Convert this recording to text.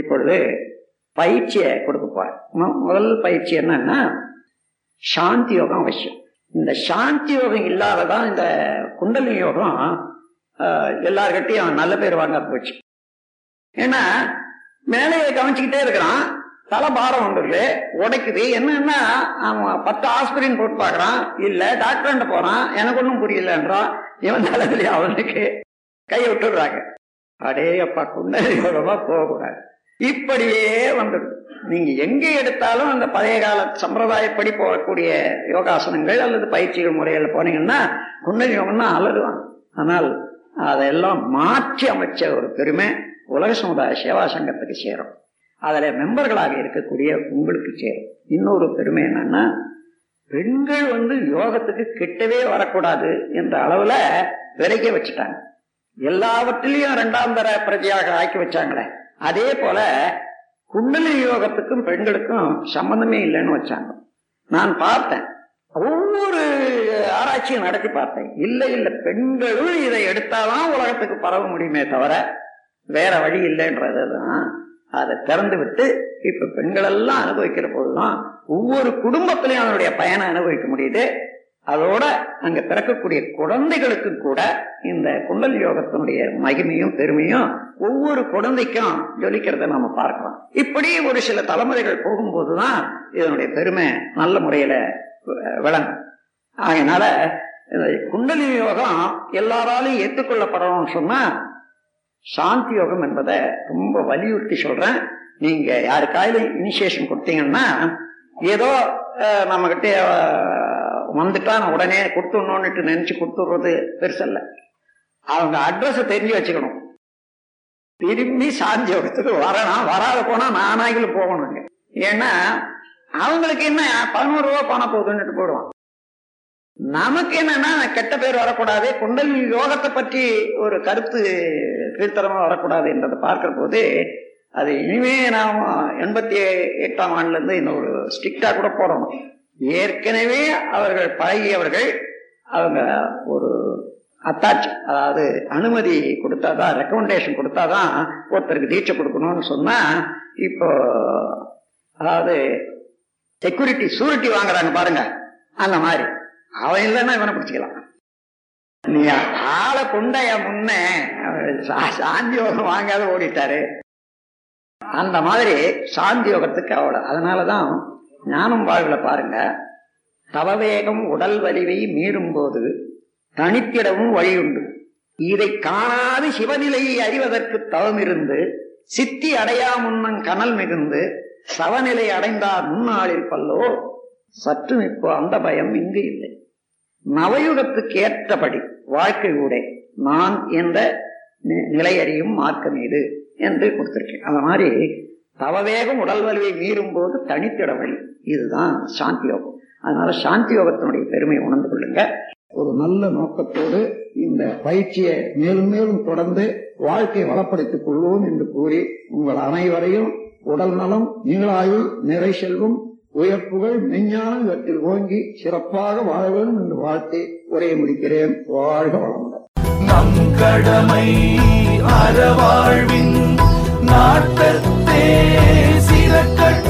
இப்பொழுது பயிற்சியை கொடுக்க போறேன் முதல் பயிற்சி என்னன்னா சாந்தி யோகம் அவசியம். இந்த சாந்தி யோகம் இல்லாததான் இந்த குண்டலி யோகம் எல்லார்கிட்டையும் நல்ல பேர் வாங்க போச்சு. ஏன்னா மேலையை கவனிச்சுக்கிட்டே இருக்கிறான் தலை பாரம் வந்துடுது உடைக்குது. என்னன்னா அவன் பத்து ஆஸ்பிரின் போட்டு பார்க்குறான். இல்ல டாக்டர்கிட்ட போறான். எனக்கு ஒன்றும் புரியலன்றான் இவன் தலைவலி அவனுக்கு கை விட்டுடுறாங்க. அடே அப்பா குண்டலி யோகமா போகக்கூடாது. இப்படியே வந்தது. நீங்க எங்க எடுத்தாலும் அந்த பழைய கால சம்பிரதாயப்படி போகக்கூடிய யோகாசனங்கள் அல்லது பயிற்சிகள் முறைகள் போனீங்கன்னா குண்டலி யோகம்னா அலறுவாங்க. ஆனால் அதெல்லாம் மாற்றி அமைச்ச ஒரு பெருமை உலக சமுதாய சேவா சங்கத்துக்கு சேரும். அதுல மெம்பர்களாக இருக்கக்கூடிய உங்களுக்கு சேரும். இன்னொரு பெருமை என்னன்னா பெண்கள் வந்து யோகத்துக்கு கிட்டவே வரக்கூடாது என்ற அளவுல விலைக்க வச்சுட்டாங்க. எல்லாவற்றிலையும் இரண்டாம் தர பிரஜையாக ஆக்கி வச்சாங்களே. அதே போல குண்டலி யோகத்துக்கும் பெண்களுக்கும் சம்பந்தமே இல்லைன்னு வச்சாங்க. நான் பார்த்தேன். ஒவ்வொரு ஆராய்ச்சியும் நடத்தி பார்த்தேன். இல்லை இல்லை பெண்களும் இதை எடுத்தாதான் உலகத்துக்கு பரவ முடியுமே தவிர வேற வழி இல்லைன்றது தான் அதை திறந்து விட்டு இப்ப பெண்கள் எல்லாம் அனுபவிக்கிற போதுதான் ஒவ்வொரு குடும்பத்திலையும் அதனுடைய பயனை அனுபவிக்க முடியுது. அதோட அங்க பிறக்கக்கூடிய குழந்தைகளுக்கு கூட இந்த குண்டல் யோகத்தினுடைய மகிமையும் பெருமையும் ஒவ்வொரு குழந்தைக்கும் ஜொலிக்கிறத நாம பார்க்கலாம். இப்படி ஒரு சில தலைமுறைகள் போகும்போதுதான் இதனுடைய பெருமை நல்ல முறையில விளங்கும். அதனால இந்த குண்டலி யோகம் எல்லாராலையும் ஏற்றுக்கொள்ளப்படணும்னு சொன்னா சாந்தி யோகம் என்பதை ரொம்ப வலியுறுத்தி சொல்றேன். நீங்க யாருக்காயிலும் இனிஷியேஷன் கொடுத்தீங்கன்னா ஏதோ நம்ம வந்துட்டான் உடனே கொடுத்துடணும்னுட்டு நினைச்சு கொடுத்துடுறது பெருசல்ல அவங்க அட்ரஸ் தெரிஞ்சு வச்சுக்கணும். திரும்பி சாந்தி யோகத்துக்கு வரணும். வராத போனா நானாகிலும் போகணுங்க ஏன்னா அவங்களுக்கு என்ன பதினோரு ரூபா பணம் போகுதுன்னுட்டு போடுவான் நமக்கு என்னன்னா கெட்ட பேர் வரக்கூடாது. குண்டல் யோகத்தை பற்றி ஒரு கருத்து கீழ்த்தரமா வரக்கூடாது என்றதை பார்க்கிற போது அது இனிமே நாம் எண்பத்தி எட்டாம் ஆண்டுல இருந்து இந்த ஒரு ஸ்ட்ரிக்டா கூட போடணும். ஏற்கனவே அவர்கள் பழகியவர்கள் அவங்க ஒரு அத்தாட்சி அதாவது அனுமதி கொடுத்தாதான் ரெக்கமெண்டேஷன் கொடுத்தாதான் ஒருத்தருக்கு தீட்சை கொடுக்கணும்னு சொன்னா இப்போ அதாவது செக்யூரிட்டி சூரிட்டி வாங்குறாங்க பாருங்க அந்த மாதிரி. அவன் இல்லைன்னா இவனை பிடிச்சிக்கலாம். நீ ஆளை கொண்டைய முன்ன சா- சாந்தி யோகம் வாங்காத ஓடிட்டாரு. அந்த மாதிரி சாந்தி யோகத்துக்கு அவ்வளவு. அதனாலதான் ஞானம் வாழ்வில் பாருங்க. தவவேகம் உடல் வலிவை மீறும் போது தனித்திடவும் வழியுண்டு. இதை காணாது சிவநிலையை அறிவதற்கு தவமிருந்து சித்தி அடையா முன்னன் கனல் மிகுந்து சவநிலை அடைந்தார் முன்னாளில் பல்லோ சற்றும் இப்போ அந்த பயம் இங்கு இல்லை. நவயுகத்துக்கு ஏற்றபடி வாழ்க்கை கூட நான் என்ற நி- நிலையறியும் மார்க்கம் இது என்று கொடுத்திருக்கேன். அந்த மாதிரி தவவேகம் உடல் வலிவை மீறும் போது தனித்திட வழி இதுதான் சாந்தி யோகம் அதனால சாந்தி யோகத்தினுடைய பெருமையை உணர்ந்து கொள்ளுங்க. ஒரு நல்ல நோக்கத்தோடு இந்த பயிற்சியை மேலும் மேலும் தொடர்ந்து வாழ்க்கை வளப்படுத்திக் கொள்வோம் என்று கூறி உங்கள் அனைவரையும் உடல் நலம் நீளாயுள் நிறை செல்வம் உயர்ப்புகள் மெஞ்ஞானம் இவற்றில் ஓங்கி சிறப்பாக வாழ வேண்டும் என்று வாழ்த்தி உரையை முடிக்கிறேன். வாழ்க வளமுடன். நம் கடமை அறவாழ்வின் சில கட்ட